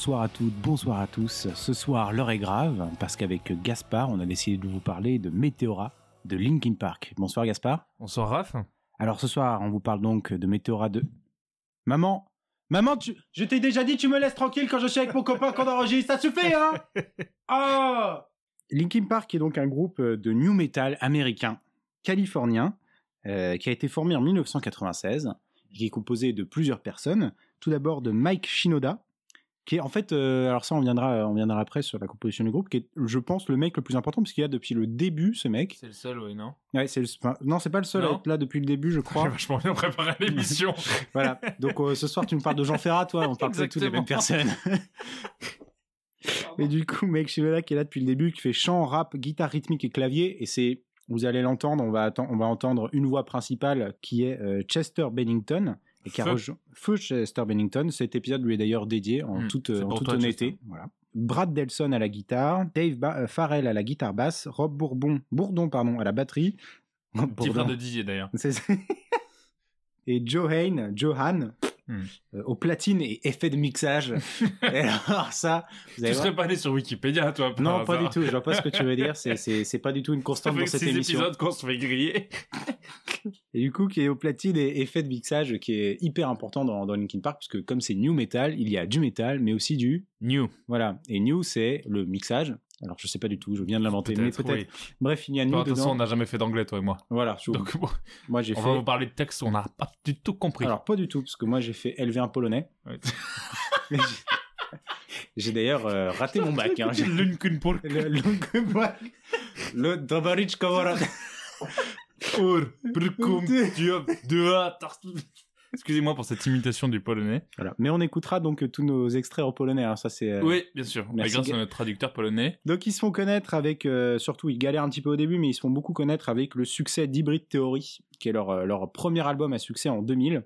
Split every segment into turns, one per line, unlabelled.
Bonsoir à toutes, bonsoir à tous. Ce soir, l'heure est grave parce qu'avec Gaspard, on a décidé de vous parler de Météora de Linkin Park. Bonsoir Gaspard.
Bonsoir Raph.
Alors ce soir, on vous parle donc de Météora de... Maman Maman, tu... je t'ai déjà dit, tu me laisses tranquille quand je suis avec mon copain qu'on enregistre, ça suffit, hein? Oh Linkin Park est donc un groupe de new metal américain, californien, euh, qui a été formé en 1996, qui est composé de plusieurs personnes. Tout d'abord de Mike Shinoda, qui est en fait, euh, alors ça on viendra, on viendra après sur la composition du groupe, qui est, je pense, le mec le plus important puisqu'il y a depuis le début ce mec.
C'est le seul, oui, non?
Ouais, c'est le, enfin, non, c'est pas le seul à
Non?
être là depuis le début, je
J'ai
crois.
vachement bien préparé l'émission.
voilà. Donc euh, ce soir tu me parles de Jean Ferrat, toi, on parle pas toutes les mêmes personnes. Et du coup, mec Shinoda qui est là depuis le début, qui fait chant, rap, guitare rythmique et clavier, et c'est, vous allez l'entendre, on va atten- on va entendre une voix principale qui est euh, Chester Bennington. Et qui a rejoint Feu Chester Bennington. Cet épisode lui est d'ailleurs dédié en
Hmm,
toute,
c'est
en
pour
toute
toi,
honnêteté. Voilà. Brad Delson à la guitare, Dave Ba- euh, Farrell à la guitare basse, Rob Bourbon, Bourdon pardon, à la batterie.
Petit frère de Didier d'ailleurs.
Et Johan, Johan
Hmm.
euh, au platine et effet de mixage. et alors ça, vous allez
Tu
voir-
serais pas allé sur Wikipédia, toi par
non, pas du tout. Je vois pas ce que tu veux dire. C'est, c'est, c'est pas du tout une
Ça
constante
fait
dans cette
six
émission.
épisodes qu'on se fait griller.
Et du coup, qui est au platine et effet de mixage, qui est hyper important dans, dans Linkin Park, puisque comme c'est new metal, il y a du metal, mais aussi du
New.
voilà. Et new, c'est le mixage. Alors, je sais pas du tout. Je viens de l'inventer, mais
Peut-être, oui.
Bref, il y a
Bon,
new
De toute façon,
dedans.
on n'a jamais fait d'anglais, toi et moi.
Voilà. je-
Donc, bon,
moi, j'ai
on
fait.
va vous parler de texte, on n'a pas du tout compris.
Alors, pas du tout, parce que moi, j'ai fait LV1 polonais. J'ai- d'ailleurs euh, raté mon bac. Hein.
Linkin Park.
Le, Dobrich Komorod.
Or, Brkum, Diop, Dua, Tartu. Excusez-moi pour cette imitation du polonais.
Voilà. Mais on écoutera donc euh, tous nos extraits en polonais. Ça, c'est. euh,
Oui, bien sûr. Mais
merci,
grâce à notre traducteur polonais.
Donc ils se font connaître avec, euh, surtout ils galèrent un petit peu au début, mais ils se font beaucoup connaître avec le succès d'Hybrid Theory, qui est leur, leur premier album à succès en 2000.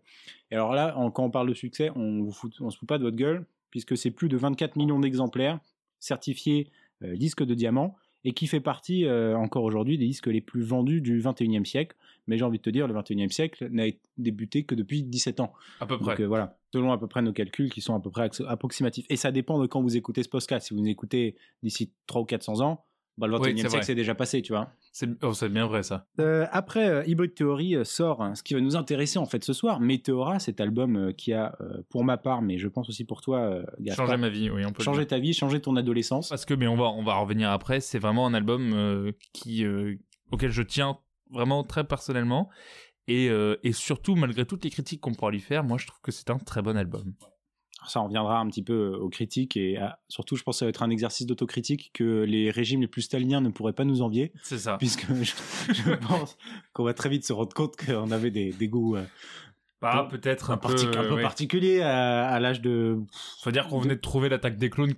Et alors là, en- quand on parle de succès, on vous fout, on se fout pas de votre gueule, puisque c'est plus de 24 millions d'exemplaires certifiés euh, disques de diamant, et qui fait partie encore aujourd'hui des disques les plus vendus du 21e siècle. Mais j'ai envie de te dire, le 21e siècle n'a débuté que depuis 17 ans.
À peu près.
Donc euh, voilà, selon à peu près nos calculs qui sont à peu près approximatifs. Et ça dépend de quand vous écoutez ce podcast. Si vous écoutez d'ici 300 ou 400 ans, bah, le 21e
Oui, c'est
siècle c'est déjà passé, tu vois.
C'est oh, bien vrai, ça.
Euh, après, euh, Hybrid Theory euh, sort hein, ce qui va nous intéresser en fait ce soir, Météora, cet album euh, qui a, pour ma part, mais je pense aussi pour toi,
Changer ma vie, oui, on peut dire.
ta vie, changé ton adolescence.
Parce que, mais on va, on va revenir après, c'est vraiment un album qui, auquel je tiens vraiment très personnellement. Et, euh, et surtout, malgré toutes les critiques qu'on pourra lui faire, moi je trouve que c'est un très bon album.
Ça en reviendra un petit peu aux critiques et à- surtout, je pense que ça va être un exercice d'autocritique que les régimes les plus staliniens ne pourraient pas nous envier.
C'est ça.
puisque je, je pense qu'on va très vite se rendre compte qu'on avait des, des goûts euh,
Bah, peut-être un, peu,
un peu
ouais.
particuliers à, à l'âge de.
Faut dire qu'on venait de trouver l'attaque des clones,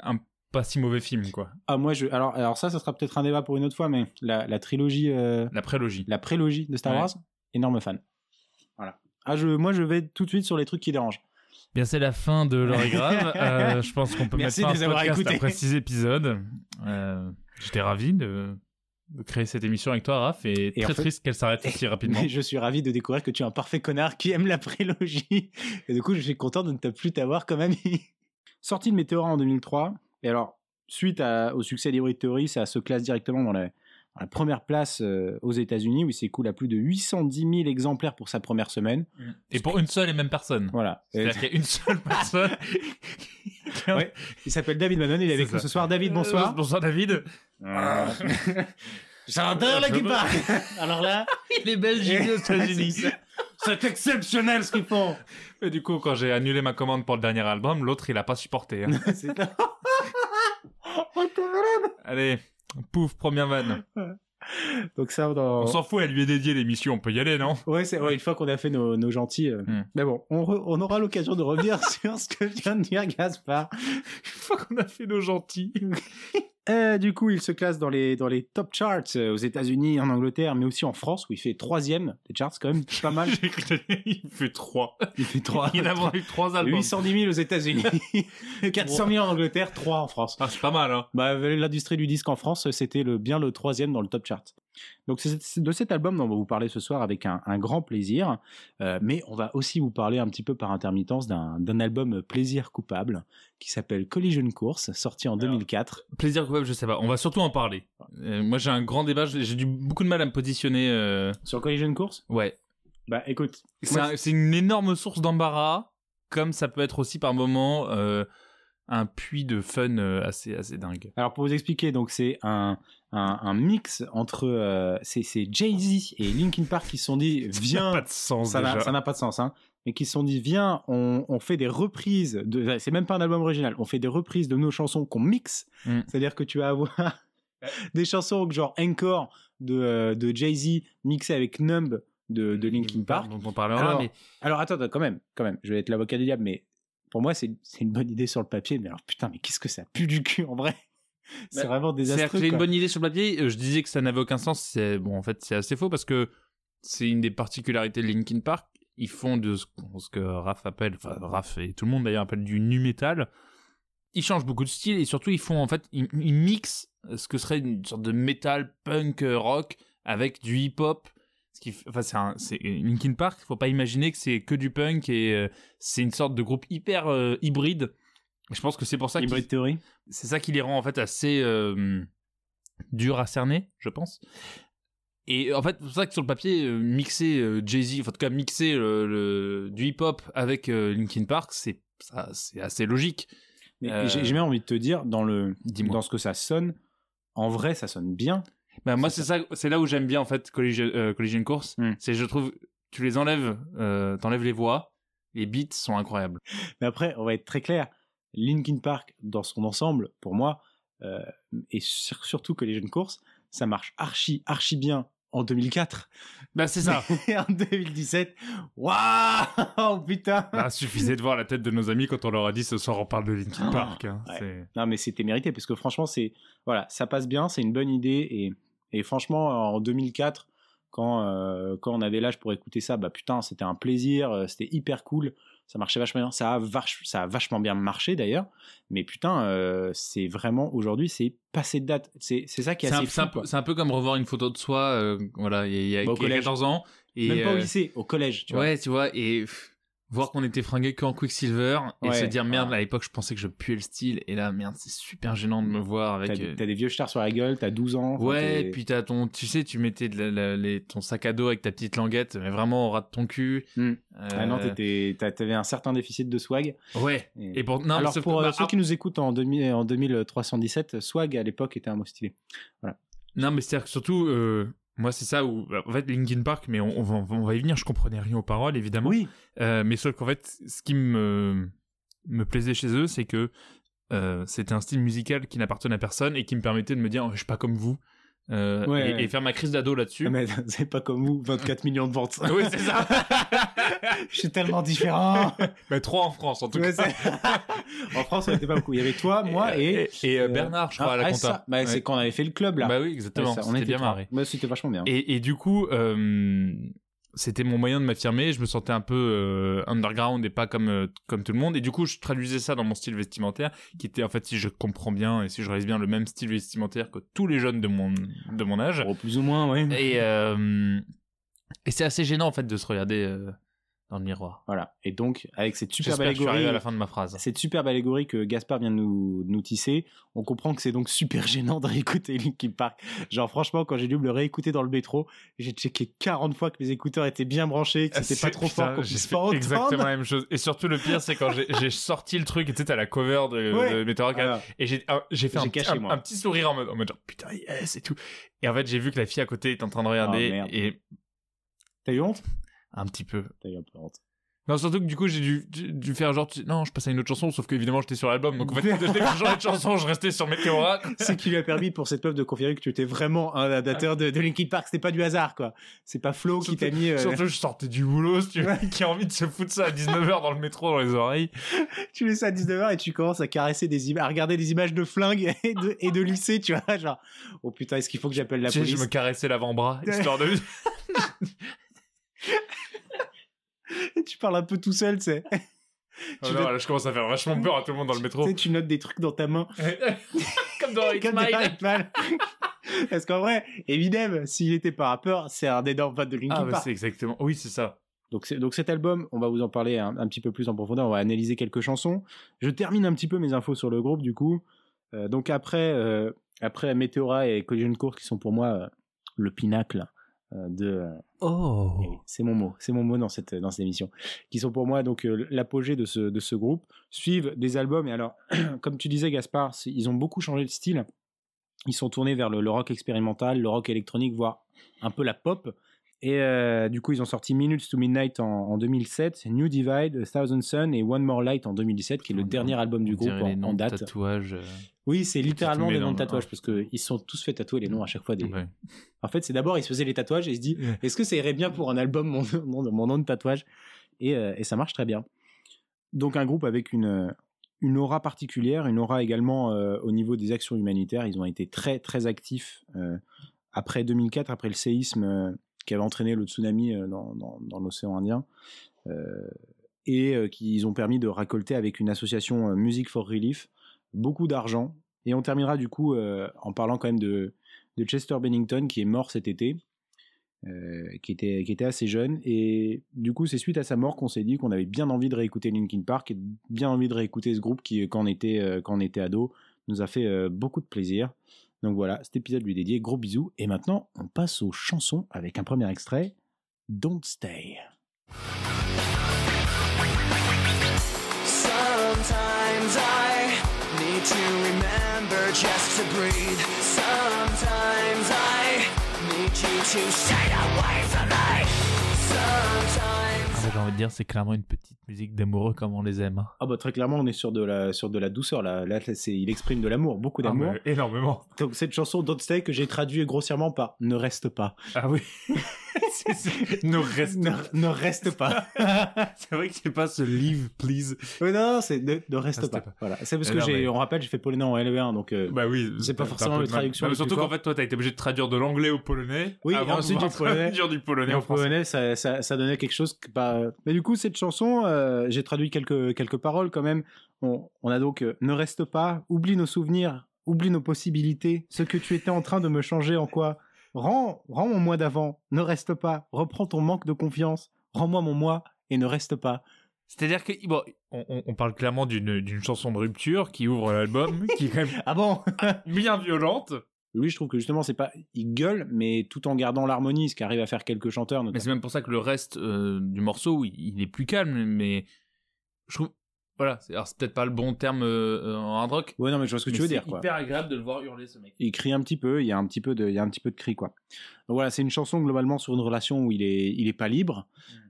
un pas si mauvais film, quoi.
Ah moi je alors alors ça ça sera peut-être un débat pour une autre fois mais la, la trilogie euh,
La prélogie.
la prélogie de Star
Ouais.
Wars énorme fan. Voilà. Ah je moi je vais tout de suite sur les trucs qui dérangent.
Bien, c'est la fin de l'heure grave. Euh, je pense qu'on peut
Merci
mettre fin à podcast après six épisodes. Euh, J'étais ravi de, de créer cette émission avec toi, Raph, et,
Et en
très
fait-
triste qu'elle s'arrête aussi rapidement.
Mais je suis ravi de découvrir que tu es un parfait connard qui aime la prélogie et du coup je suis content de ne plus t'avoir comme ami. Sorti de Météora en 2003 et alors suite à- au succès d'Hybrid Theory ça se classe directement dans la, dans la première place euh, aux États-Unis où il s'écoule à plus de 810 000 exemplaires pour sa première semaine.
Et pour une seule et même personne.
Voilà.
C'est-à-dire qu'il y a une seule personne. qui
Ouais. Il s'appelle David Manon, il est avec nous ce soir. David, bonsoir.
Euh, bonsoir, David.
J'adore la guitare. Alors là,
Il est belge, aux États-Unis.
c'est exceptionnel ce qu'ils font.
Et du coup, quand j'ai annulé ma commande pour le dernier album, l'autre, il a pas supporté. hein.
C'est- Oh, t'es malade.
Allez, pouf, première vanne.
Donc ça, dans...
On s'en fout, elle lui est dédiée l'émission, on peut y aller, non
Ouais, c'est ouais, une fois qu'on a fait nos, nos gentils. euh,
Hmm.
Mais bon, on, re- on aura l'occasion de revenir sur ce que vient de dire Gaspard.
Une fois qu'on a fait nos gentils.
Euh, du coup, il se classe dans les, dans les top charts euh, aux États-Unis, en Angleterre, mais aussi en France, où il fait troisième des charts, quand même pas mal.
Il fait trois.
Il fait trois.
Il a vendu trois albums.
810 000 aux États-Unis, 400 000 en Angleterre, 3 en France.
Ah, c'est pas mal, hein.
Bah, l'industrie du disque en France, c'était le, bien le troisième dans le top chart. Donc c'est de cet album dont on va vous parler ce soir avec un, un grand plaisir, Euh, mais on va aussi vous parler un petit peu par intermittence d'un album plaisir coupable qui s'appelle Collision Course, sorti en 2004.
Plaisir coupable, je sais pas. On va surtout en parler. Euh, moi, j'ai un grand débat. J'ai du beaucoup de mal à me positionner. euh,
Sur Collision Course?
Ouais.
Bah écoute,
C'est un- une énorme source d'embarras, comme ça peut être aussi par moment euh, un puits de fun assez assez dingue.
Alors pour vous expliquer, donc c'est un, un, un mix entre euh, c'est Jay-Z et Linkin Park qui se sont dit
Ça n'a
viens
pas de sens
ça n'a
déjà.
ça n'a pas de sens hein. Mais qui se sont dit viens on, on fait des reprises de c'est même pas un album original. On fait des reprises de nos chansons qu'on mixe.
Mm.
c'est à dire que tu vas avoir des chansons genre Encore de, euh, de Jay-Z mixées avec Numb de, de Linkin Park.
dont on parlera.
Alors,
mais
alors attends, attends, quand même quand même. Je vais être l'avocat du diable mais pour moi c'est c'est une bonne idée sur le papier mais alors putain mais qu'est-ce que ça pue du cul en vrai? c'est
Bah,
vraiment désastreux
j'ai une bonne idée sur le papier. euh, Je disais que ça n'avait aucun sens. C'est bon, en fait, c'est assez faux parce que c'est une des particularités de Linkin Park. Ils font de ce, ce que Raph appelle, enfin Raph et tout le monde d'ailleurs appelle du nu metal. Ils changent beaucoup de style et surtout ils font en fait, ils, ils mixent ce que serait une sorte de metal punk euh, rock avec du hip hop. Ce qui, enfin, c'est un, c'est Linkin Park. Faut pas imaginer que c'est que du punk et euh, c'est une sorte de groupe hyper euh, hybride. Je pense que c'est pour ça
Hybrid Theory
c'est ça qui les rend en fait assez euh, durs à cerner, je pense. Et en fait, c'est pour ça que sur le papier, euh, mixer euh, Jay-Z, enfin, en tout cas mixer le, le- du hip-hop avec Linkin Park, c'est assez logique.
mais
Euh,
j'ai même envie de te dire dans le dans ce que ça sonne en vrai ça sonne bien
Bah, moi,
C'est
ça, c'est là où j'aime bien en fait Collision, euh, Collision Course.
Hmm.
C'est, je trouve, tu les enlèves, euh, t'enlèves les voix, les beats sont incroyables.
Mais après, on va être très clair. Linkin Park, dans son ensemble, pour moi, euh, et sur- surtout que les jeunes courses, ça marche archi, archi bien en 2004.
Bah, c'est ça.
Et en 2017, waouh, putain.
bah, suffisait de voir la tête de nos amis quand on leur a dit ce soir on parle de Linkin
Oh,
Park. hein.
ouais. Non, mais c'était mérité parce que franchement, c'est voilà, ça passe bien, c'est une bonne idée et, et franchement, en 2004, quand euh, quand on avait l'âge pour écouter ça, bah putain, c'était un plaisir, euh, c'était hyper cool, ça marchait vachement bien, ça a vach- ça a vachement bien marché d'ailleurs, mais putain, euh, c'est vraiment aujourd'hui, c'est passé de date, c'est c'est ça qui est
C'est
assez
c'est un
fou,
peu-
quoi.
c'est un peu comme revoir une photo de soi, euh, voilà, il y a, il y a
Bah,
il y a
collège.
14 ans. Et,
Même pas au
euh,
lycée, au collège, tu vois.
ouais, tu vois, et pff, voir qu'on était fringué qu'en Quicksilver et
Ouais,
se dire merde,
ouais.
à l'époque je pensais que je puais le style, et là merde, c'est super gênant de me voir avec. euh,
t'as des vieux stars sur la gueule, t'as 12 ans.
Ouais, puis t'as ton, tu sais, tu mettais de la- la- les- ton sac à dos avec ta petite languette, mais vraiment au ras de ton cul.
Hmm.
Euh,
Ah non, t'étais- t'as- t'avais un certain déficit de swag.
Ouais.
Et-
Et pour, non,
Alors pour euh,
bah,
ceux qui nous écoutent en, 2000 en 2317, swag à l'époque était un mot stylé.
Non, mais c'est-à-dire que surtout, euh, moi, c'est ça où, en fait, Linkin Park, mais on, on va, on va y venir, je comprenais rien aux paroles, évidemment.
Oui.
Euh, mais sauf qu'en fait, ce qui me, me plaisait chez eux, c'est que euh, c'était un style musical qui n'appartenait à personne et qui me permettait de me dire, je suis pas comme vous. Euh,
Ouais,
et,
ouais.
et faire ma crise d'ado là-dessus.
Mais c'est pas comme vous, 24 millions de ventes.
Oui, c'est ça.
Je suis tellement différent.
mais trois en France, en tout
Ouais,
cas.
en France, on était pas beaucoup. Il y avait toi, moi et.
et, euh,
euh,
Bernard, je crois, à la
ah,
compta.
bah,
Ouais.
C'est quand on avait fait le club là.
Bah oui, exactement.
Ça, on était
bien marré.
Ouais, C'était vachement bien.
Et, et du coup, euh, c'était mon moyen de m'affirmer. Je me sentais un peu euh, underground et pas comme euh, comme tout le monde. Et du coup, je traduisais ça dans mon style vestimentaire, qui était en fait, si je comprends bien et si je réalise bien, le même style vestimentaire que tous les jeunes de mon de mon âge.
Bon, plus ou moins, ouais.
Et euh, et c'est assez gênant en fait de se regarder dans le miroir.
Voilà. Et donc, avec cette superbe
J'espère que je suis arrivé
allégorie.
à la fin de ma phrase.
Cette superbe allégorie que Gaspard vient de nous, tisser, on comprend que c'est donc super gênant de réécouter Linkin Park. Genre franchement, quand j'ai dû me le réécouter dans le métro, j'ai checké 40 fois que mes écouteurs étaient bien branchés, que c'était pas trop
Ah, Putain,
fort, qu'on
j'ai
puisse
fait
pas entendre.
exactement la même chose. Et surtout le pire, c'est quand j'ai sorti le truc et tu sais, t'as la cover de,
Ouais.
de Meteor
Voilà.
Et j'ai ah, fait un, petit-
caché,
un,
moi.
un petit sourire en mode, en mode genre, putain, yes et tout. Et en fait, j'ai vu que la fille à côté était en train de regarder
Oh, merde.
et
T'as eu honte?
Un petit peu.
T'as eu un peu honte.
Non, surtout que du coup, j'ai dû, dû, faire genre, tu- non, je passe à une autre chanson, sauf qu'évidemment, j'étais sur l'album. Donc en fait, dès que je changeais de chanson, je restais sur Meteora.
Ce qui lui a permis pour cette meuf de confirmer que tu étais vraiment un adaptateur de, de Linkin Park. C'était pas du hasard, quoi. C'est pas Flo qui t'a mis. euh,
Surtout, je sortais du boulot, si tu veux, qui a envie de se foutre ça à 19h dans le métro, dans les oreilles.
tu mets ça à 19h et tu commences à caresser des images, à regarder des images de flingues et de, et de lycée, tu vois. Genre, oh putain, est-ce qu'il faut que j'appelle la
Tu sais,
police
je me caressais l'avant-bras, histoire de...
Et tu parles un peu tout seul, tu sais.
Oh non,
veux-
là, je commence à faire vachement peur à tout le monde dans le métro.
Tu sais, tu notes des trucs dans ta main.
Comme dans
Hitman. Parce qu'en vrai, Eminem, s'il était pas rappeur, c'est un énorme fan de Linkin
Ah, bah,
Park.
c'est exactement. Oui, c'est ça.
Donc, donc cet album, on va vous en parler un, un petit peu plus en profondeur. On va analyser quelques chansons. Je termine un petit peu mes infos sur le groupe du coup. Euh, donc après, euh, après Meteora et Collision Course qui sont pour moi euh, le pinacle de. euh,
Oh.
eh oui, c'est mon mot, c'est mon mot dans cette dans cette émission. Qui sont pour moi donc euh, l'apogée de ce de ce groupe. Suivent des albums et alors, comme tu disais Gaspard, ils ont beaucoup changé de style. Ils sont tournés vers le, le rock expérimental, le rock électronique, voire un peu la pop. Et euh, du coup, ils ont sorti Minutes to Midnight en, en 2007, New Divide, A Thousand Sun et One More Light en 2017, qui est le
On-
dernier album du groupe en, en date.
tatouages. euh,
Oui, c'est littéralement des noms de tatouages parce qu'ils se sont tous fait tatouer les noms à chaque fois. Des...
ouais.
En fait, c'est d'abord, ils se faisaient les tatouages et ils se disent est-ce que ça irait bien pour un album, mon, mon, mon nom de tatouage? Et, euh, et ça marche très bien. Donc, un groupe avec une, une aura particulière, une aura également au niveau des actions humanitaires. Ils ont été très, très actifs après 2004, après le séisme qui avait entraîné le tsunami euh, dans, l'océan Indien. Euh, et euh, qui ont permis de récolter avec une association Music for Relief beaucoup d'argent. Et on terminera du coup en parlant quand même de, de Chester Bennington qui est mort cet été, qui, était, qui était assez jeune. Et du coup, c'est suite à sa mort qu'on s'est dit qu'on avait bien envie de réécouter Linkin Park et bien envie de réécouter ce groupe qui, quand on était, euh, quand on était ado, nous a fait beaucoup de plaisir. Donc voilà, cet épisode lui est dédié. Gros bisous. Et maintenant, on passe aux chansons avec un premier extrait Don't Stay.
Sometimes I need to remember just to breathe. Sometimes I need you to stay away from me. Sometimes.
J'ai envie de dire, c'est clairement une petite musique d'amoureux comme on les aime. hein.
Ah bah très clairement, on est sur de la, sur de la douceur. Là, là c'est, il exprime de l'amour, beaucoup
Ah,
d'amour.
mais énormément.
Donc cette chanson Don't Stay que j'ai traduit grossièrement par Ne reste pas.
Ah oui. C'est- c'est- Ne reste
Ne, ne reste pas.
C'est vrai que c'est pas ce leave, please.
Oui, non, c'est ne, ne reste
Reste
pas.
pas.
Voilà. C'est parce
Mais
que
non,
j'ai,
mais-
on rappelle, j'ai fait polonais en LE1, donc euh,
Bah oui.
C'est pas forcément
un peu
les
de mal.
traductions
Non, mais
les plus
surtout qu'en fait, toi, t'as été obligé de traduire de l'anglais au polonais.
Oui,
avant de
ensuite du polonais.
traduire du polonais
en
en français.
polonais, ça, ça, ça donnait quelque chose. Que, bah, mais du coup, cette chanson, euh, j'ai traduit quelques, quelques paroles quand même. On, on a donc euh, Ne reste pas, oublie nos souvenirs, oublie nos possibilités, ce que tu étais en train de me changer en quoi? Rends, rends mon moi d'avant, ne reste pas, reprends ton manque de confiance, rends-moi mon moi et ne reste pas.
C'est-à-dire que bon, on, parle clairement d'une d'une chanson de rupture qui ouvre l'album, qui est quand même
Ah bon?
bien violente.
Lui, je trouve que justement, c'est pas. Il gueule, mais tout en gardant l'harmonie, ce qui arrive à faire quelques chanteurs.
Mais c'est même pour ça que le reste euh, du morceau, il, il est plus calme, mais je trouve. Voilà, c'est alors c'est peut-être pas le bon terme euh, euh, en hard rock.
Ouais, non, mais je vois ce que tu veux
c'est
dire, quoi.
hyper agréable de le voir hurler ce mec.
il crie un petit peu, il y a un petit peu de, il y a un petit peu de cri quoi. Donc voilà, c'est une chanson globalement sur une relation où il est, il est pas libre,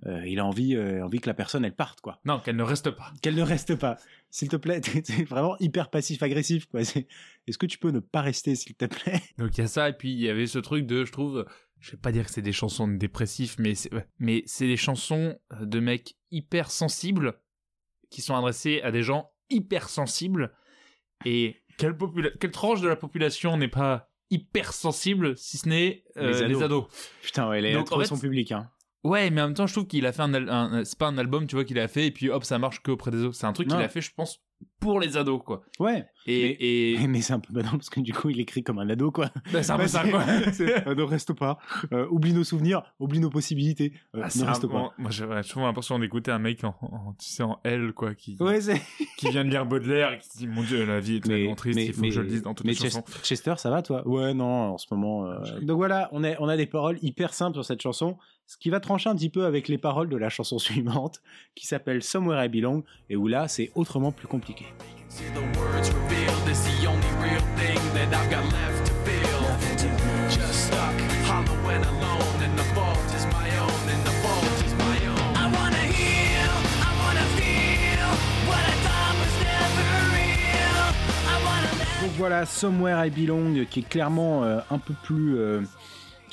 Euh, il a envie, euh, envie que la personne elle parte quoi,
Non, qu'elle ne reste pas.
qu'elle ne reste pas. S'il te plaît, c'est vraiment hyper passif agressif quoi. C'est- Est-ce que tu peux ne pas rester s'il te plaît?
Donc il y a ça, et puis il y avait ce truc de, je trouve, je vais pas dire que c'est des chansons de dépressifs, mais c'est, mais c'est des chansons de mecs hyper sensibles qui sont adressées à des gens hyper sensibles. Et quelle, tranche de la population n'est pas hyper sensible, si ce n'est euh,
Les ados.
les ados
Putain, ouais, il a trouvé son public hein.
Ouais, mais en même temps, je trouve qu'il a fait un, c'est pas un album, tu vois, qu'il a fait et puis hop, ça marche que auprès des autres. C'est un truc qu'il a fait, je pense, pour les ados, quoi.
Ouais,
Et, et...
mais c'est un peu badant parce que du coup il écrit comme un ado quoi.
Bah, c'est un peu ça, quoi.
euh, ne reste pas, Euh, oublie nos souvenirs, oublie nos possibilités, Euh,
Ah,
ne
c'est un-
reste pas.
moi, j'ai souvent l'impression d'écouter un mec en, en- tu sais, en L, quoi, qui,
Ouais,
qui vient de lire Baudelaire et qui se dit, mon dieu, la vie est tellement triste, il faut que je le dise dans toutes
mais
les chansons.
Chest- Chester, ça va toi? Ouais, non, en ce moment. euh, Donc voilà, on a, on a des paroles hyper simples sur cette chanson, ce qui va trancher un petit peu avec les paroles de la chanson suivante, qui s'appelle Somewhere I Belong, et où là, c'est autrement plus compliqué.
See the words revealed is the only real thing that I've got left to feel. Just stuck, hollow and alone, and the fault is my own, and the fault is my own. I wanna heal, I wanna feel what I thought was never real. I wanna let
Donc voilà, Somewhere I Belong, qui est clairement euh, un peu plus. euh,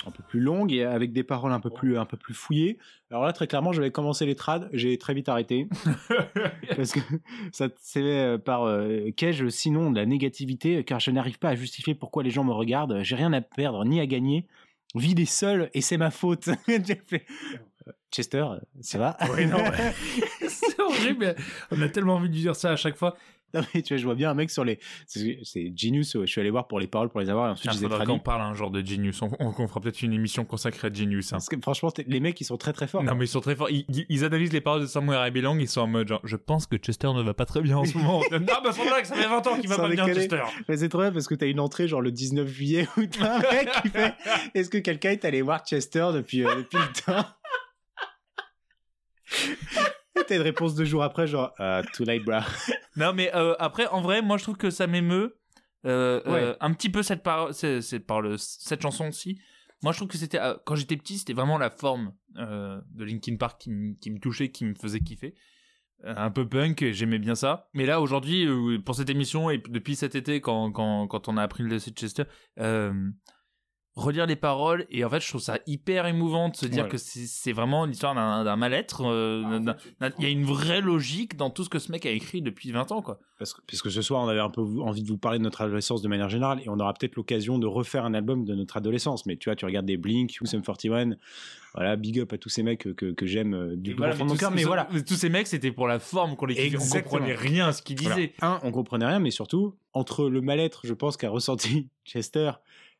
un peu plus longue et avec des paroles un peu plus un peu plus fouillées. Alors là très clairement, j'avais commencé les trades, j'ai très vite arrêté parce que ça c'est euh, par euh, qu'ai-je sinon de la négativité car je n'arrive pas à justifier pourquoi les gens me regardent, j'ai rien à perdre ni à gagner. Vie des seuls et c'est ma faute. Fait, euh, Chester, ça va?
Oui, non, c'est horrible, on a tellement envie de dire ça à chaque fois.
Non, mais tu vois, je vois bien un mec sur les. C'est Genius, je suis allé voir pour les paroles, pour les avoir, et ensuite je les ai traduits.
qu'on parle un genre de Genius. On, on, on fera peut-être une émission consacrée à Genius. hein.
Parce que franchement, les mecs, ils sont très très forts.
Non mais ils sont très forts. Ils, analysent les paroles de Somewhere I Belong. Ils sont en mode genre, je pense que Chester ne va pas très bien en ce moment. non bah sans blague, ça fait 20 ans qu'il va pas bien. Chester.
Mais c'est trop bien parce que t'as une entrée genre le 19 juillet où t'as un mec qui fait Est-ce que quelqu'un est allé voir Chester depuis, euh, depuis le temps? T'as une réponse deux jours après, genre euh, Too late, bro.
Non mais euh, après en vrai, moi je trouve que ça m'émeut euh,
Ouais.
euh, un petit peu cette c'est- cette parole, cette chanson aussi. Moi je trouve que c'était quand j'étais petit, c'était vraiment la forme de Linkin Park qui, me- qui me touchait, qui me faisait kiffer. Un peu punk, j'aimais bien ça. Mais là aujourd'hui, pour cette émission et depuis cet été, quand quand quand on a appris le décès de Chester. Relire les paroles et en fait je trouve ça hyper émouvant de se dire
Ouais.
que c'est vraiment l'histoire d'un d'un mal-être euh, d'un- il y a une vraie logique dans tout ce que ce mec a écrit depuis 20 ans quoi
Parce que, parce que ce soir, on avait un peu envie de vous parler de notre adolescence de manière générale et on aura peut-être l'occasion de refaire un album de notre adolescence. Mais tu vois, tu regardes des Blink ou Sum 41, voilà, big up à tous ces mecs que, que, que j'aime euh, du
voilà,
profond de mon cœur. Mais
tous-
voilà,
tous ces mecs c'était pour la forme qu'on les on comprenait rien à ce qu'ils
Voilà.
disaient
Un, on comprenait rien, mais surtout, entre le mal-être, je pense, qu'a ressenti Chester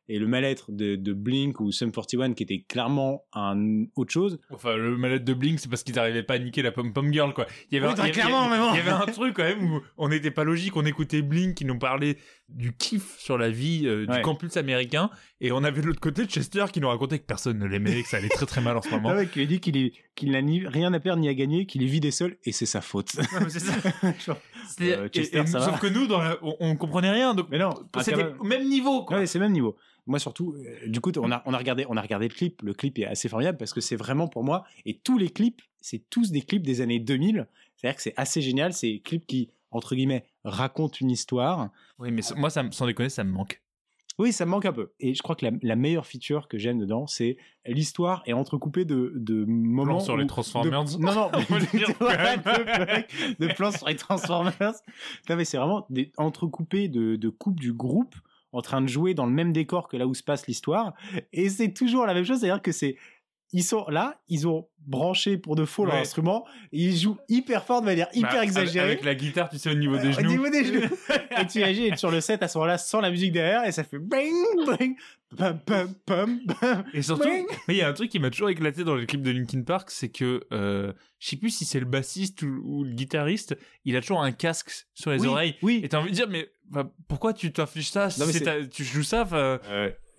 et le mal-être de, de Blink ou Sum 41, qui était clairement un autre chose.
enfin le malade de Blink c'est parce qu'ils n'arrivaient pas à niquer la pom pom girl quoi il y avait
Oui,
un-
très
il y avait-
clairement, bon.
il y avait un truc quand même où on n'était pas logique on écoutait Blink qui nous parlait du kiff sur la vie euh, du
Ouais.
campus américain et on avait de l'autre côté Chester qui nous racontait que personne ne l'aimait que ça allait très très mal en ce moment
Ah ouais, qui lui dit qu'il qu'il n'a ni rien à perdre ni à gagner, qu'il est vide et seul, et c'est sa faute.
Non, mais c'est ça.
Euh,
et-
Chester,
et-
ça va
sauf que nous, dans la- on, on comprenait rien, donc
mais non, ah,
c'était
même.
au même niveau. Quoi.
Ouais, c'est le même niveau. Moi surtout, euh, du coup, on a, on a regardé, on a regardé le clip. Le clip est assez formidable parce que c'est vraiment pour moi. Et tous les clips, c'est tous des clips des années 2000. C'est-à-dire que c'est assez génial. C'est des clips qui, entre guillemets, racontent une histoire.
Oui, mais moi, ça, sans déconner, ça me manque.
Oui, ça me manque un peu. Et je crois que la, la meilleure feature que j'aime dedans, c'est l'histoire est entrecoupée de, de moments
Plan sur les
où-
Transformers.
de- non, non, de, de plans sur les Transformers. Non, mais c'est vraiment des, entrecoupé de, de coupes du groupe en train de jouer dans le même décor que là où se passe l'histoire. Et c'est toujours la même chose, c'est-à-dire que c'est. Ils sont là, ils ont branché pour de faux leur
Ouais.
instrument, et ils jouent hyper fort de manière hyper
Bah,
exagérée.
Avec la guitare, tu sais, au niveau des
Au
genoux.
niveau des genoux. et tu imagines être sur le set à ce moment-là sans la musique derrière et ça fait bang bang pam pam pam pam.
Et surtout, mais il y a un truc qui m'a toujours éclaté dans les clips de Linkin Park, c'est que euh, je sais plus si c'est le bassiste ou, ou le guitariste, il a toujours un casque sur les
Oui,
oreilles.
Oui.
Et t'as envie de dire, mais bah, pourquoi tu t'infliges ça si
Non, mais
c'est
c'est-
ta- Tu joues ça enfin,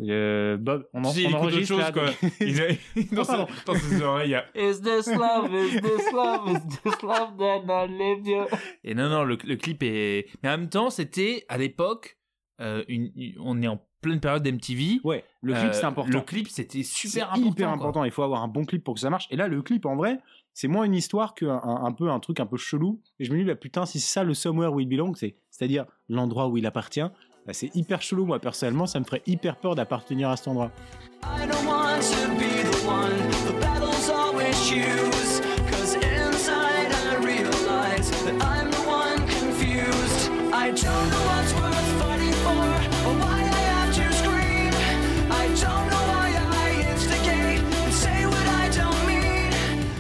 Euh, Bob, on, en,
il
on enregistre
chose,
là,
quoi.
donc-
il a- dans,
Oh,
ses, dans ses oreilles, il y a
Is this love? Is this love? Is this love that I live you?
Et non, non, le, le clip est. Mais en même temps, c'était à l'époque, euh, une, une- on est en pleine période d'MTV.
Ouais, le clip
Euh,
c'est important.
Le clip, c'était super important.
hyper
quoi.
important. Il faut avoir un bon clip pour que ça marche. Et là, le clip, en vrai, c'est moins une histoire qu'un un, un peu un truc un peu chelou. Et je me dis, bah putain, si c'est ça le somewhere où il belong, c'est c'est-à-dire l'endroit où il appartient, bah, c'est hyper chelou. Moi, personnellement, ça me ferait hyper peur d'appartenir à cet endroit.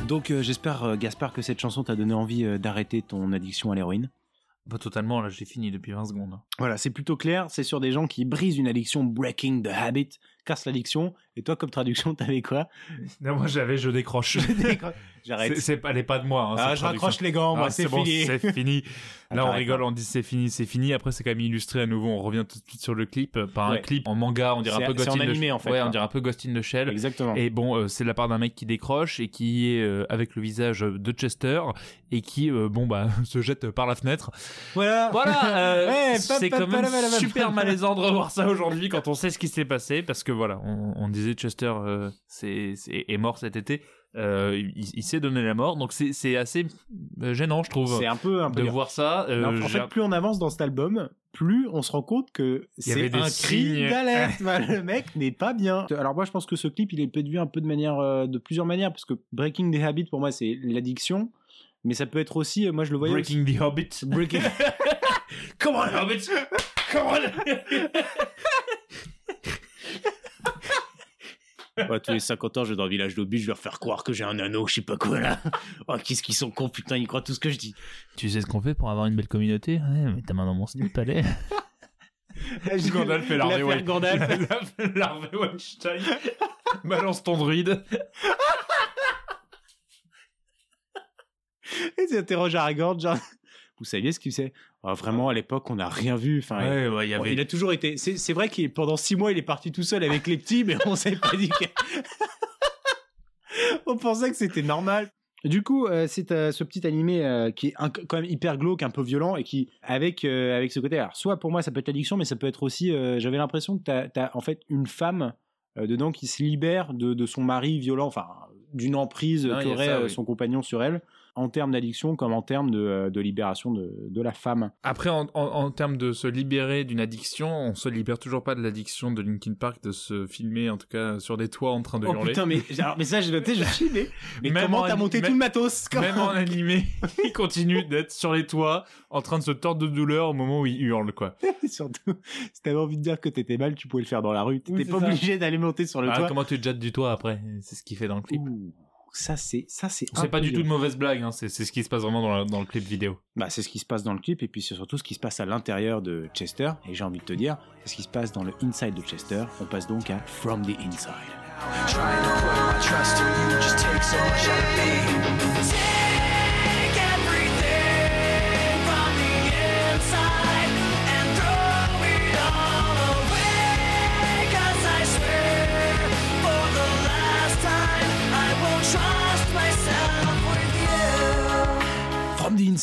Donc, euh, j'espère, euh, Gaspard, que cette chanson t'a donné envie euh, d'arrêter ton addiction à l'héroïne.
Bah, totalement, là, j'ai fini depuis 20 secondes.
Voilà, c'est plutôt clair. C'est sur des gens qui brisent une addiction, breaking the habit, cassent l'addiction. Et toi, comme traduction, t'avais quoi?
Non, moi, j'avais, je décroche.
J'arrête.
C'est- pas, pas de moi. hein,
Ah, je
traduction.
raccroche les gants, moi,
Ah,
c'est
bon,
fini.
C'est fini. Là, on rigole, on dit c'est fini, c'est fini. Après, c'est quand même illustré à nouveau. On revient tout de suite sur le clip. euh, Par un clip en manga, on dirait un peu Ghost
en
in the
animé,
Shell.
en fait,
Ouais, on dirait un peu Ghost in the Shell.
Exactement.
Et bon, euh, c'est la part d'un mec qui décroche et qui est euh, avec le visage de Chester et qui, euh, bon, bah, se jette par la fenêtre.
Voilà.
Voilà,
Ouais,
c'est quand même super malaisant de revoir ça aujourd'hui quand on sait ce qui s'est passé parce que voilà, on, on disait Chester euh, c'est, est mort cet été. Euh, il, il s'est donné la mort, donc c'est, assez euh, gênant, je trouve,
C'est un peu un peu
de voir ça. Euh,
Non, en fait, plus on avance dans cet album, plus on se rend compte que c'est un cri d'alerte. Le mec n'est pas bien. Alors moi, je pense que ce clip, il est peut-être vu un peu de manière, euh, de plusieurs manières, parce que Breaking the Habit, pour moi, c'est l'addiction, mais ça peut être aussi, moi, je le voyais.
Breaking the Hobbit.
Breaking.
Come on, Hobbit! Come on!
Ouais, tous les 50 ans, je vais dans le village d'Obi, je vais leur faire croire que j'ai un anneau, je sais pas quoi là. Oh, qu'est-ce qu'ils sont cons, putain, ils croient tout ce que je dis.
Tu sais ce qu'on fait pour avoir une belle communauté? Ouais, mais ta main dans mon slip, allez. Gandalf fait l'armée
Gandalf.
L'armée Weinstein? Balance ton druide.
Et tu interroges Aragorn, genre, vous saviez ce qu'il c'est Ah, Vraiment, à l'époque, on n'a rien vu. Enfin,
Ouais, ouais, il avait.
A toujours été. C'est vrai qu'il pendant six mois, il est parti tout seul avec les petits, mais on s'est pas dit que. on pensait que c'était normal. Du coup, euh, c'est euh, ce petit animé euh, qui est un- quand même hyper glauque, un peu violent, et qui avec avec ce côté. Alors, soit pour moi, ça peut être l'addiction, mais ça peut être aussi. J'avais l'impression que t'as as en fait une femme dedans qui se libère de, de son mari violent, enfin d'une emprise qu'aurait
oui.
son compagnon sur elle, en termes d'addiction comme en termes de, euh, de libération de, de la femme.
Après, en, en, en termes de se libérer d'une addiction, on se libère toujours pas de l'addiction de Linkin Park de se filmer, en tout cas, sur des toits en train de
Oh
hurler.
putain, mais, alors, mais ça, j'ai noté, je suis mais, mais
Même
comment
en
t'as monté
même-
tout le matos comment-
Même en animé, il continue d'être sur les toits, en train de se tordre de douleur au moment où il hurle, quoi.
Surtout, si t'avais envie de dire que t'étais mal, tu pouvais le faire dans la rue. T'étais
Oui,
pas
ça.
obligé d'aller monter sur le
Ah,
toit.
comment tu te jettes du toit après? C'est ce qu'il fait dans le clip.
Ouh, ça, c'est, ça, c'est.
C'est pas du tout de mauvaise blague, hein, c'est c'est ce qui se passe vraiment dans, la- dans le clip vidéo.
Bah, c'est ce qui se passe dans le clip, et puis c'est surtout ce qui se passe à l'intérieur de Chester. Et j'ai envie de te dire, c'est ce qui se passe dans le inside de Chester. On passe donc à From the Inside.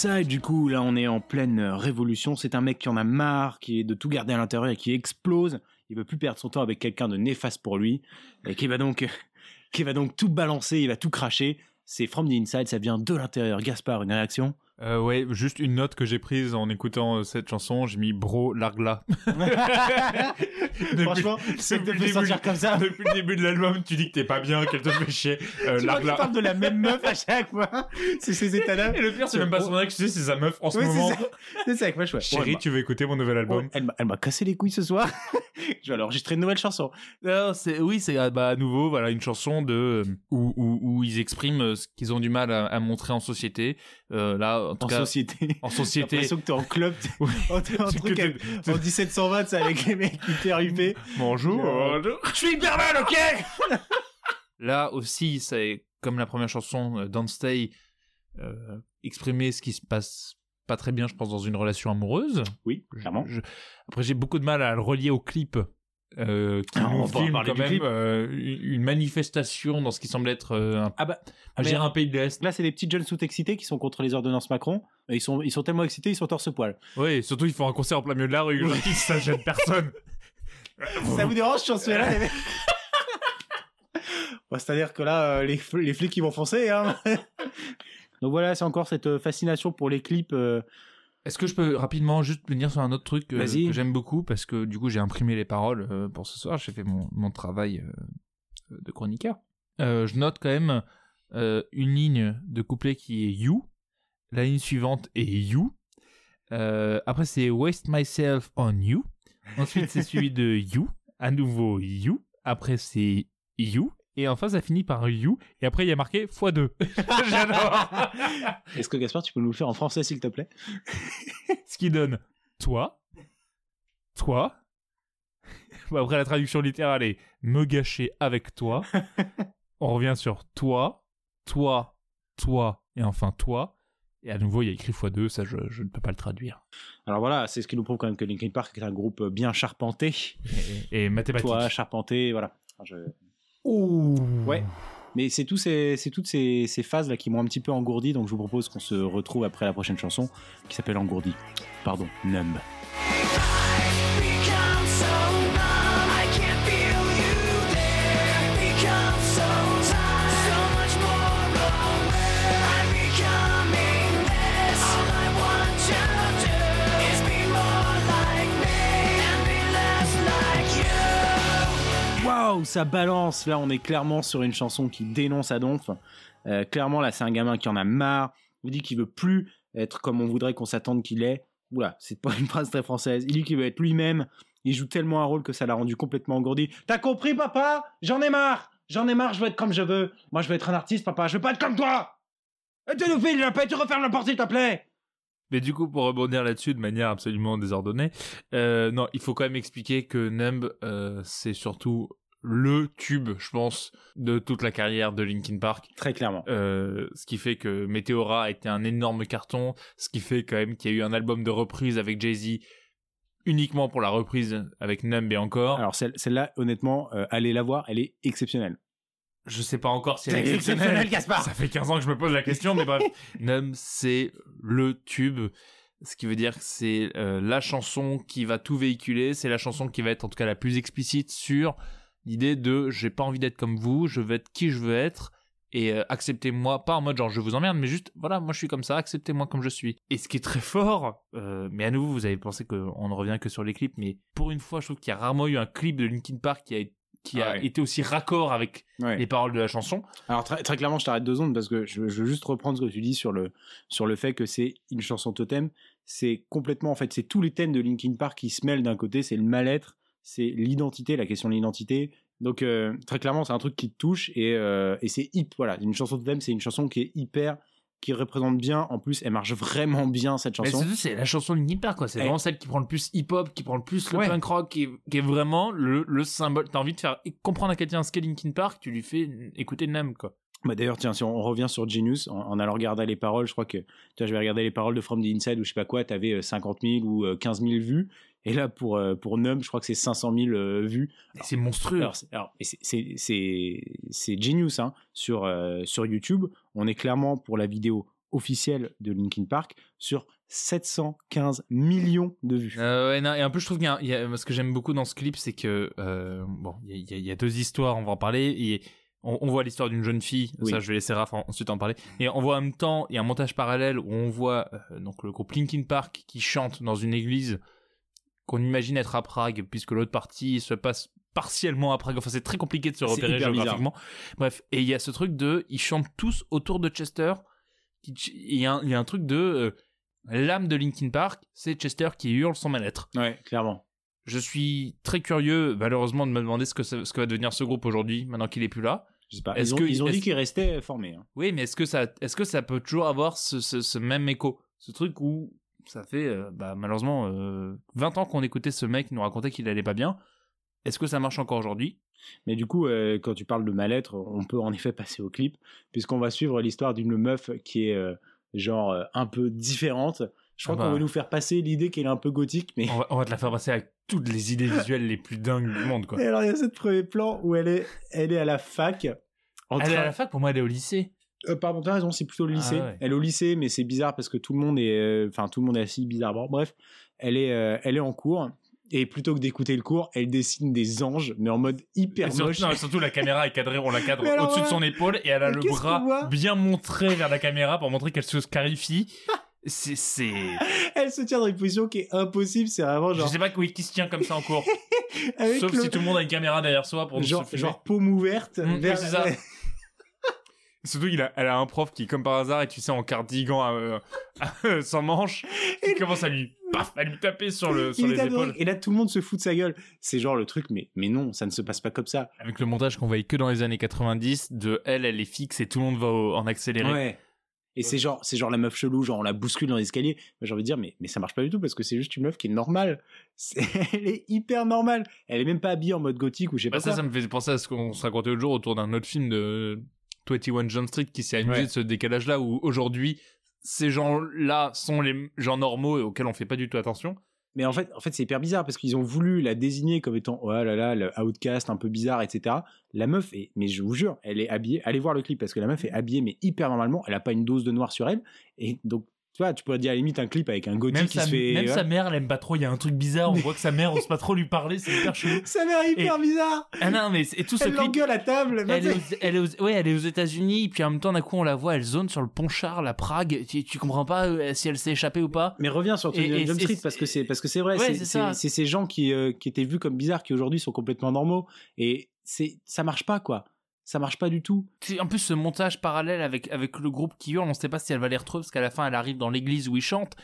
Du coup, là, on est en pleine euh, révolution. C'est un mec qui en a marre, qui est de tout garder à l'intérieur et qui explose. Il veut plus perdre son temps avec quelqu'un de néfaste pour lui et qui va donc, qui va donc tout balancer, il va tout cracher. C'est From the Inside, ça vient de l'intérieur. Gaspard, une réaction?
Euh, ouais, juste une note que j'ai prise en écoutant euh, cette chanson, j'ai mis bro largla. Depuis-
Franchement, c'est
depuis
de
le
me sentir
début-
comme ça.
Depuis le début de l'album, tu dis que t'es pas bien, qu'elle te fait chier. Euh,
Tu vois qu'il
largla.
parle de la même meuf à chaque fois. C'est ces états-là.
Et le pire, c'est même pas son ex, tu sais, c'est sa meuf en ce
Oui, c'est
moment.
ça. C'est ça avec moi, je.
Chérie,
Ouais,
tu veux écouter mon nouvel
bah,
album
elle m'a- elle m'a cassé les couilles ce soir. je vais alors enregistrer une nouvelle chanson.
Non, c'est oui, c'est ah, bah, à nouveau voilà une chanson de euh, où, où, où ils expriment euh, ce qu'ils ont du mal à, à montrer en société. Euh, là, en tout
En
cas,
société.
en
J'ai
société.
l'impression que t'es en club. t'es un
C'est
truc avec- en 1720, c'est avec les mecs hyper huppés.
Bonjour.
Euh,
bonjour.
Je suis hyper mal, ok?
Là aussi, c'est comme la première chanson, euh, Don't Stay, euh, exprimer ce qui se passe pas très bien, je pense, dans une relation amoureuse.
Oui,
Je-
clairement.
je- Après, j'ai beaucoup de mal à le relier au clip. Euh, qui
Ah, on
nous filme quand même euh, une manifestation dans ce qui semble être euh, un,
Ah bah, mais-
un pays de l'Est.
là, c'est des petits jeunes sous-excités qui sont contre les ordonnances Macron. Et ils sont, ils sont tellement excités, ils sont torse-poil.
Oui, surtout ils font un concert en plein milieu de la rue. Dis, ça gêne personne.
Ça vous dérange, je suis là, les mecs C'est-à-dire que là, euh, les, les flics, ils vont foncer, hein Donc voilà, c'est encore cette fascination pour les clips.
Est-ce que je peux rapidement juste venir sur un autre truc euh, que j'aime beaucoup parce que du coup j'ai imprimé les paroles euh, pour ce soir, j'ai fait mon, mon travail euh, de chroniqueur. Je note quand même une ligne de couplet qui est You, la ligne suivante est You, après c'est Waste Myself on You, ensuite c'est suivi de You, à nouveau You, après c'est You, et enfin ça finit par You, et après il y a marqué x2. J'adore
Est-ce que Gaspard, tu peux nous le faire en français, s'il te plaît?
Ce qui donne toi, toi. Bon, Après la traduction littérale est me gâcher avec toi. On revient sur toi, toi, toi et enfin toi. Et à nouveau il y a écrit x2, ça je, je ne peux pas le traduire.
Alors voilà, c'est ce qui nous prouve quand même que Linkin Park est un groupe bien charpenté.
Et, et mathématiques.
Toi, charpenté, voilà. Je-
Ouh.
Ouais. Mais c'est c'est toutes ces, ces phases là qui m'ont un petit peu engourdi, donc je vous propose qu'on se retrouve après la prochaine chanson qui s'appelle Engourdi. Pardon, Numb. Waouh, ça balance. Là, on est clairement sur une chanson qui dénonce à donf. Euh, clairement, là, c'est un gamin qui en a marre. Il dit qu'il veut plus être comme on voudrait qu'on s'attende qu'il est. Oula, c'est pas une phrase très française. Il dit qu'il veut être lui-même. Il joue tellement un rôle que ça l'a rendu complètement engourdi. T'as compris, papa? J'en ai marre J'en ai marre, je veux être comme je veux. Moi, je veux être un artiste, papa. Je veux pas être comme toi. Et tu nous files la paix, tu refermes la porte, s'il te plaît.
Mais du coup, pour rebondir là-dessus de manière absolument désordonnée, euh, non, il faut quand même expliquer que Numb, euh, c'est surtout le tube, je pense, de toute la carrière de Linkin Park.
Très clairement.
Euh, ce qui fait que Meteora a été un énorme carton, ce qui fait quand même qu'il y a eu un album de reprise avec Jay-Z uniquement pour la reprise avec Numb et encore.
Alors, celle- celle-là, honnêtement, euh, allez la voir, elle est exceptionnelle.
je sais pas encore si elle est exceptionnelle.
exceptionnel, Gaspard.
Ça fait 15 ans que je me pose la question, mais bref. Numb, c'est le tube. Ce qui veut dire que c'est euh, la chanson qui va tout véhiculer. C'est la chanson qui va être en tout cas la plus explicite sur l'idée de j'ai pas envie d'être comme vous, je veux être qui je veux être. Et euh, acceptez-moi, pas en mode genre je vous emmerde, mais juste voilà, moi je suis comme ça, acceptez-moi comme je suis. Et ce qui est très fort, euh, mais à nouveau vous avez pensé qu'on ne revient que sur les clips, mais pour une fois je trouve qu'il y a rarement eu un clip de Linkin Park qui a, qui a
Ah ouais.
été aussi raccord avec
Ouais.
les paroles de la chanson.
Alors très, très clairement, je t'arrête deux secondes parce que je, je veux juste reprendre ce que tu dis sur le sur le fait que c'est une chanson totem. C'est complètement en fait, c'est tous les thèmes de Linkin Park qui se mêlent d'un côté. C'est le mal-être, c'est l'identité, la question de l'identité. Donc euh, très clairement, c'est un truc qui te touche et, euh, et c'est hip. Voilà, une chanson totem, c'est une chanson qui est hyper, qui représente bien. En plus, elle marche vraiment bien cette chanson.
c'est la chanson de Linkin Park, quoi. C'est vraiment celle qui prend le plus hip-hop, qui prend le plus le
Ouais.
punk rock, qui est, qui est vraiment le, le symbole. T'as envie de faire comprendre à quelqu'un ce qu'est Linkin Park, tu lui fais écouter Nam, quoi.
Bah d'ailleurs, tiens, si on revient sur Genius, en, en allant regarder les paroles, je crois que, tu vois, je vais regarder les paroles de From the Inside ou je sais pas quoi, t'avais euh, 50 000 ou euh, 15 000 vues. Et là, pour, euh, pour Numb, je crois que c'est 500 000 euh, vues.
C'est monstrueux.
Alors, c'est- alors, Genius, hein, sur, euh, sur YouTube. On est clairement pour la vidéo officielle de Linkin Park sur 715 millions de vues.
Euh, ouais, non, et un peu, je trouve qu'il y a, il y a- ce que j'aime beaucoup dans ce clip, c'est que, euh, bon, il y a, y y deux histoires, on va en parler, et on, on voit l'histoire d'une jeune fille,
Oui.
ça, je vais laisser Raph en- ensuite en parler, et on voit en même temps, il y a un montage parallèle où on voit, donc, le groupe Linkin Park qui chante dans une église qu'on imagine être à Prague, puisque l'autre partie se passe partiellement à Prague, enfin, c'est très compliqué de se repérer
bizarre.
géographiquement. Bref, et il y a ce truc de, ils chantent tous autour de Chester, il y, a un- il y a un truc de, euh, l'âme de Linkin Park, c'est Chester qui hurle son mal-être.
Ouais, clairement.
Je suis très curieux, malheureusement, de me demander ce que, ça- ce que va devenir ce groupe aujourd'hui, maintenant qu'il est plus là.
Je sais pas. Ils ont,
que-
ils ont dit qu'ils restaient formés. hein.
Oui, mais est-ce que ça, est-ce que ça peut toujours avoir ce, ce, ce même écho? Ce truc où ça fait, euh, bah, malheureusement, euh, 20 ans qu'on écoutait ce mec nous raconter qu'il allait pas bien. Est-ce que ça marche encore aujourd'hui?
Mais du coup, euh, quand tu parles de mal-être, on peut en effet passer au clip, puisqu'on va suivre l'histoire d'une meuf qui est euh, genre euh, un peu différente. Je crois
Ah bah.
qu'on va nous faire passer l'idée qu'elle est un peu gothique, mais
on va, on va te la faire passer avec toutes les idées visuelles les plus dingues du monde, quoi.
Et alors il y a ce premier plan où elle est, elle est à la fac. En
Elle est à la fac, pour moi, elle est au lycée.
Euh, pardon, t'as raison, c'est plutôt le
Ah
lycée.
ouais.
Elle est au lycée, mais c'est bizarre parce que tout le monde est, euh, enfin tout le monde est assis bizarrement. Bref, elle est, euh, elle est en cours et plutôt que d'écouter le cours, elle dessine des anges, mais en mode hyper
surtout,
moche.
non, surtout, la caméra est cadrée, on la cadre au-dessus de
ouais.
son épaule et elle a le bras bien montré vers la caméra pour montrer qu'elle se clarifie. C'est, c'est,
Elle se tient dans une position qui est impossible. C'est vraiment
je
genre,
sais pas oui, qui se tient comme ça en cours. Sauf
le-
si tout le monde a une caméra derrière soi pour
genre, genre paume ouverte.
Mmh,
vers-.
Surtout, il a, elle a un prof qui, comme par hasard, et tu sais, en cardigan euh, sans manche, qui commence à lui, paf, à lui taper sur, le, sur
Il
les épaules.
Et là, tout le monde se fout de sa gueule. C'est genre le truc, mais, mais non, ça ne se passe pas comme ça.
Avec le montage qu'on voyait que dans les années 90, de elle, elle est fixe et tout le monde va au- en accéléré.
Ouais. Et c'est genre, c'est genre la meuf chelou, genre on la bouscule dans l'escalier. J'ai envie de dire, mais, mais ça marche pas du tout parce que c'est juste une meuf qui est normale. Elle est hyper normale. Elle est même pas habillée en mode gothique ou je sais
Bah,
pas
ça,
quoi.
ça me fait penser à ce qu'on se racontait l'autre jour autour d'un autre film de 21 Jump Street qui s'est amusé
Ouais.
de ce décalage-là où aujourd'hui, ces gens-là sont les gens normaux et auxquels on fait pas du tout attention.
Mais en fait, en fait c'est hyper bizarre parce qu'ils ont voulu la désigner comme étant, oh là là, le outcast un peu bizarre, etc. La meuf est, mais je vous jure, elle est habillée. Allez voir le clip parce que la meuf est habillée, mais hyper normalement. Elle a pas une dose de noir sur elle. Et donc, tu vois, tu pourrais dire à la limite un clip avec un
Même,
qui
sa,
se fait.
même
ouais.
sa mère, elle aime pas trop. Il y a un truc bizarre. On voit que sa mère ose pas trop lui parler. C'est hyper chelou.
Ça m'a l'air hyper bizarre.
Ah non, mais et tout ce
Elle
clip.
l'engueule à table.
Elle est, aux, elle, est aux, ouais, elle est aux États-Unis, puis en même temps, d'un coup, on la voit, elle zone sur le pont Charles à Prague. Tu, tu comprends pas euh, si elle s'est échappée ou pas.
Mais reviens sur
et
Jump Street parce que c'est parce que c'est vrai,
Ouais,
c'est ces gens qui euh, qui étaient vus comme bizarres qui aujourd'hui sont complètement normaux et c'est ça marche pas quoi. Ça marche pas du tout.
En plus, ce montage parallèle avec, le groupe qui hurle, on sait pas si elle va les retrouver parce qu'à la fin, elle arrive dans l'église où ils chantent.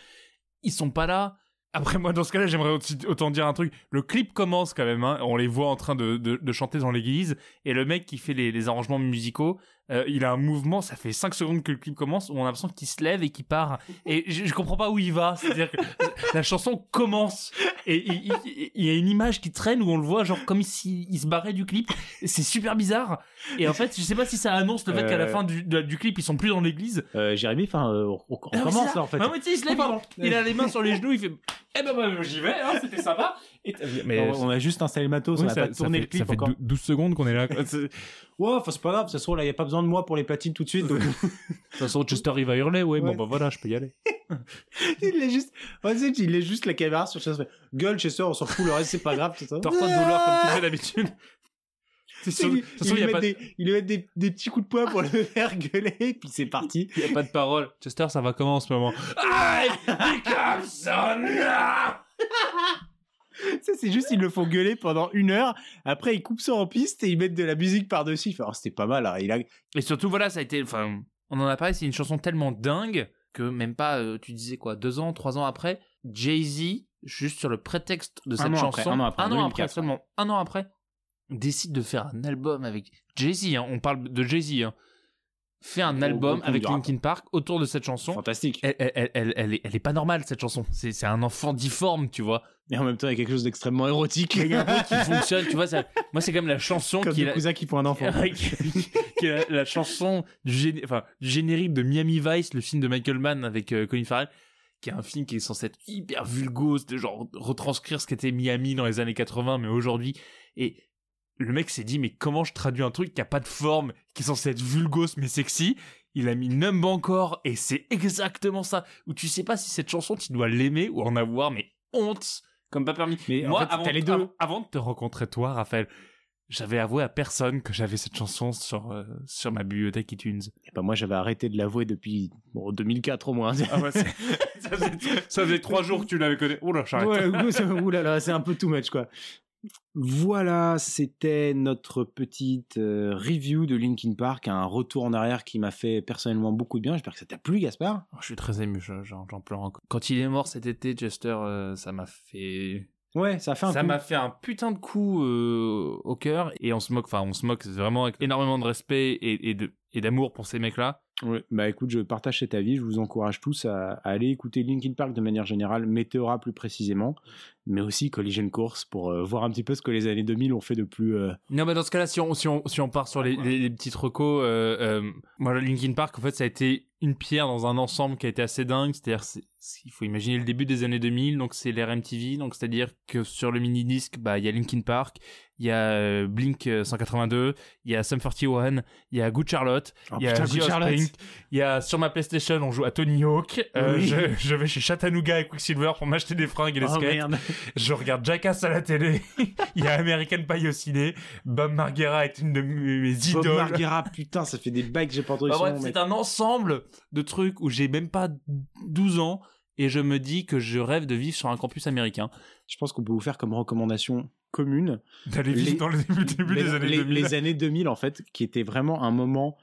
Ils sont pas là. Après, moi, dans ce cas-là, j'aimerais autant dire un truc. Le clip commence quand même, hein. On les voit en train de, chanter dans l'église. Et le mec qui fait les arrangements musicaux, euh, il a un mouvement, ça fait 5 secondes que le clip commence, où on a l'impression qu'il se lève et qu'il part. Et je, je comprends pas où il va. C'est-à-dire que la chanson commence. Et il, y a une image qui traîne où on le voit, genre, comme s'il il se barrait du clip. C'est super bizarre. Et en fait, je sais pas si ça annonce le fait qu'à la
Euh.
fin du, de- du clip, ils sont plus dans l'église.
Euh, Jérémy, enfin, euh, on, on
Ah
commence là en fait.
Ouais, mais il se lève,
Oh, pardon.
il, il a les mains sur les genoux, il fait Eh ben, bah, j'y vais, hein, c'était sympa. Et t'as- mais
on, a juste installé le matos, on a
ça-
pas tourné
fait-
le clip
ça fait
encore.
dou- 12 secondes qu'on est là.
Ouais, c'est pas grave, de toute façon là, il y a pas besoin de moi pour les platines tout de suite. donc-
De toute façon, Chester, il va hurler, ouais,
Ouais.
bon, bah voilà, je peux y aller.
il est juste, il est juste la caméra sur Chester. Gueule Chester, on s'en fout, le reste c'est pas grave, tout ça.
Torta de douleur comme tu fais d'habitude. C'est sûr,
Il,
façon,
il lui met
pas
des, il lui met des, des petits coups de poing pour le faire gueuler, puis c'est parti.
il y a pas de parole. Chester, ça va comment en ce moment? I become so
Ça, c'est juste, ils le font gueuler pendant une heure. Après, ils coupent ça en piste et ils mettent de la musique par-dessus. Oh, c'était pas mal. hein. Il a...
Et surtout, voilà, ça a été. Enfin, on en a parlé, c'est une chanson tellement dingue que même pas, euh, tu disais quoi, deux ans, trois ans après, Jay-Z, juste sur le prétexte de
Un
cette
an
chanson,
après, un an après, en 2004,
seulement, un an après, décide de faire un album avec Jay-Z, hein, on parle de Jay-Z, hein, fait un album avec. Linkin Park autour de cette chanson.
Fantastique.
Elle, elle, elle, est, elle est pas normale cette chanson. C'est, c'est un enfant difforme, tu vois.
Et en même temps, il y a quelque chose d'extrêmement érotique.
Il y a un truc qui fonctionne, tu vois. Ça, moi, c'est quand même la chanson
Comme
qui est la-
cousins qui font un enfant.
Qui, est la, la chanson du, enfin, du générique de Miami Vice, le film de Michael Mann avec euh, Colin Farrell, qui est un film qui est censé être hyper vulgose, de genre retranscrire ce qu'était Miami dans les années 80, mais aujourd'hui. Et le mec s'est dit, mais comment je traduis un truc qui a pas de forme, qui est censé être vulgose mais sexy? Il a mis Numb encore, et c'est exactement ça. Où tu sais pas si cette chanson, tu dois l'aimer ou en avoir, mais honte, comme pas permis.
Mais en
Moi,
fait,
avant,
t'as les deux.
avant- avant de te rencontrer toi, Raphaël, j'avais avoué à personne que j'avais cette chanson sur, euh, sur ma bibliothèque iTunes.
Et ben, moi, j'avais arrêté de l'avouer depuis bon, 2004 au moins.
Ah ouais, ça, faisait, ça faisait trois jours que tu l'avais connu. Oula, j'arrête.
Ouais, c'est un peu too much quoi. Voilà, c'était notre petite euh, review de Linkin Park, un retour en arrière qui m'a fait personnellement beaucoup de bien. J'espère que ça t'a plu, Gaspard.
Oh, je suis très ému, je- j'en pleure encore. Quand il est mort cet été, Chester, euh, ça m'a fait...
Ouais, ça a fait un
Ça m'a fait un putain de coup euh, au cœur et on se moque, enfin on se moque vraiment avec énormément de respect et, et de et d'amour pour ces mecs-là.
Ouais, Bah écoute, je partage cet avis. Je vous encourage tous à, à aller écouter Linkin Park de manière générale, Meteora plus précisément, mais aussi Collision Course pour euh, voir un petit peu ce que les années 2000 ont fait de plus. euh,
Non, mais dans ce cas-là, si on, si on, si on part sur les, les, les petites recos, euh, euh, Linkin Park, en fait, ça a été une pierre dans un ensemble qui a été assez dingue. C'est-à-dire, c'est- c'est- il faut imaginer le début des années 2000, donc c'est l'ère MTV. Donc, c'est-à-dire que sur le mini-disque, bah, il y a Linkin Park, il y a Blink euh, 182, il y a Sum 41, il y a Good Charlotte,
Oh,
il y a
putain, Good Charlotte.
Il y a sur ma PlayStation, on joue à Tony Hawk. Euh,
Oui.
je, je vais chez Chattanooga et Quicksilver pour m'acheter des fringues et des
Oh
skates.
merde.
Je regarde Jackass à la télé. Il y a American Pie au ciné. Bob Margera est une de mes mes
Bob
idoles.
Margera, putain, ça fait des bails que j'ai pas entendu
Bah c'est un ensemble de trucs où j'ai même pas 12 ans et je me dis que je rêve de vivre sur un campus américain.
Je pense qu'on peut vous faire comme recommandation commune
D'aller
Les-
vivre dans le début, début
les,
des années
les-
2000.
les années 2000 en fait, qui était vraiment un moment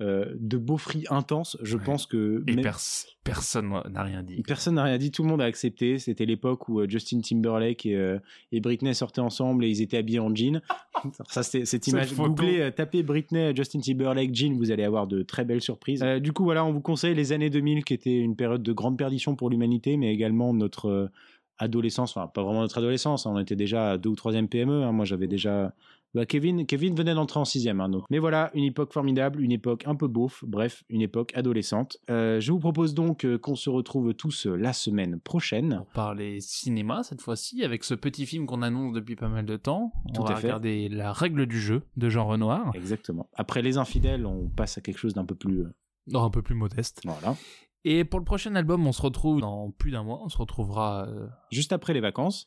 euh, de beau free intense. Je
Ouais.
pense que
Et
même-
pers- personne n'a rien dit.
personne n'a rien dit, tout le monde a accepté. C'était l'époque où euh, Justin Timberlake et, euh, et Britney sortaient ensemble et ils étaient habillés en jean. Ça, c'est cette image. Googlez, tapez Britney, Justin Timberlake, jean, vous allez avoir de très belles surprises. Euh, du coup, voilà, on vous conseille les années 2000 qui étaient une période de grande perdition pour l'humanité, mais également notre adolescence, enfin pas vraiment notre adolescence, hein, on était déjà à deux ou troisième PME. hein. Moi, j'avais déjà bah, Kevin, Kevin venait d'entrer en sixième. Hein, donc. Mais voilà, une époque formidable, une époque un peu beauf, bref, une époque adolescente. Euh, je vous propose donc euh, qu'on se retrouve tous euh, la semaine prochaine.
Pour parler cinéma cette fois-ci, avec ce petit film qu'on annonce depuis pas mal de temps.
Tout
on va
à fait.
regarder La règle du jeu de Jean Renoir.
Exactement. Après Les Infidèles, on passe à quelque chose d'un peu plus...
Non, un peu plus modeste.
voilà.
Et pour le prochain album, on se retrouve dans plus d'un mois. On se retrouvera. euh,
Juste après les vacances.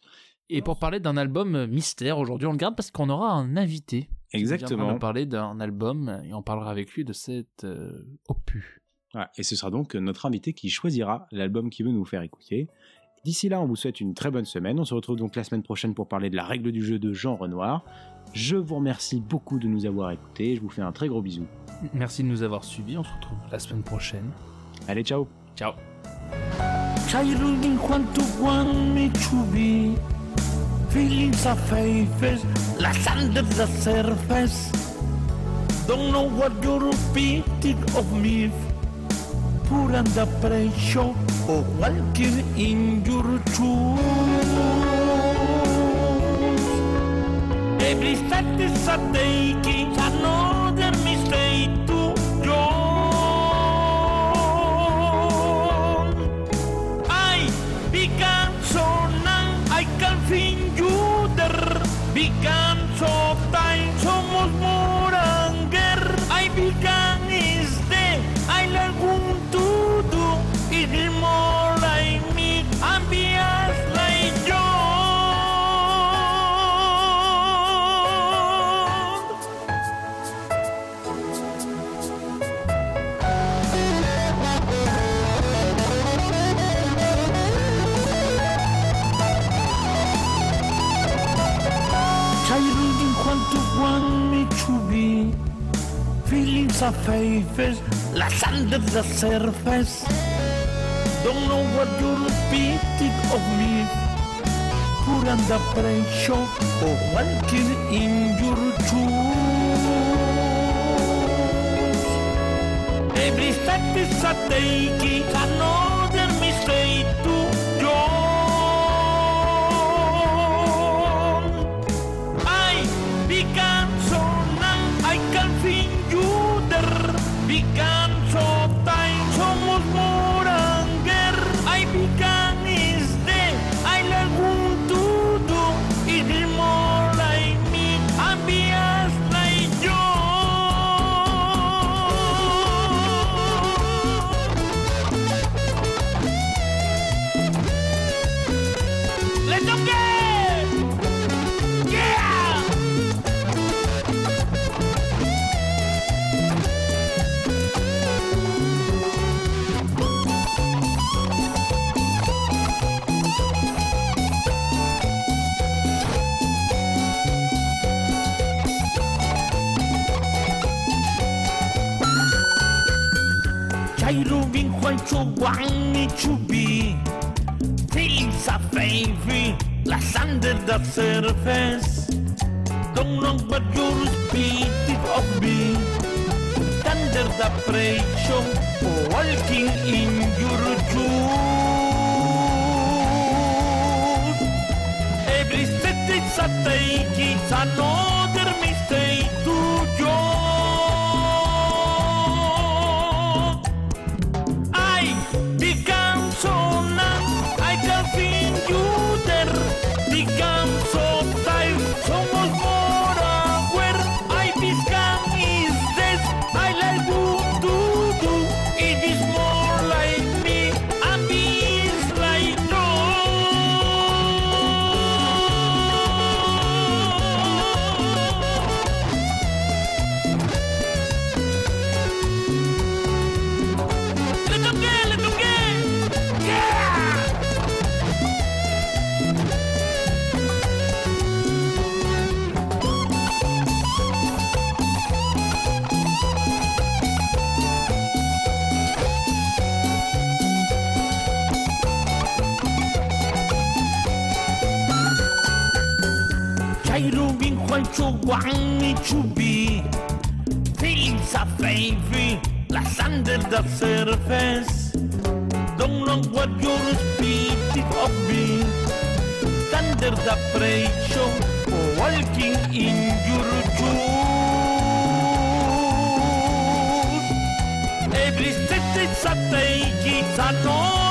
Et pour parler d'un album euh, mystère, aujourd'hui, on le garde parce qu'on aura un invité. qui
Exactement.
viendra nous parler d'un album et on parlera avec lui de cet euh, opus.
Voilà. Et ce sera donc notre invité qui choisira l'album qu'il veut nous faire écouter. D'ici là, on vous souhaite une très bonne semaine. On se retrouve donc la semaine prochaine pour parler de la règle du jeu de Jean Renoir. Je vous remercie beaucoup de nous avoir écoutés. Je vous fais un très gros bisou.
Merci de nous avoir suivis. On se retrouve la semaine prochaine.
Allez, ciao
Ciao.
Feelings of faces, las under the surface. Don't know what you're thinking of me. Put under pressure or oh, walking in your shoes Every step is a taking another mistake under the surface. Don't know what you're thinking of me. Put under pressure or walking in your shoes Every step is a taking another mistake to be. Feelings are favor, las under the surface Don't know but you're speaking of me Under the pressure, walking in your shoes Every step is a take, wat Joris beating of me. Thunder the pressure, walking in your shoes. Every step it's a take, it's a no.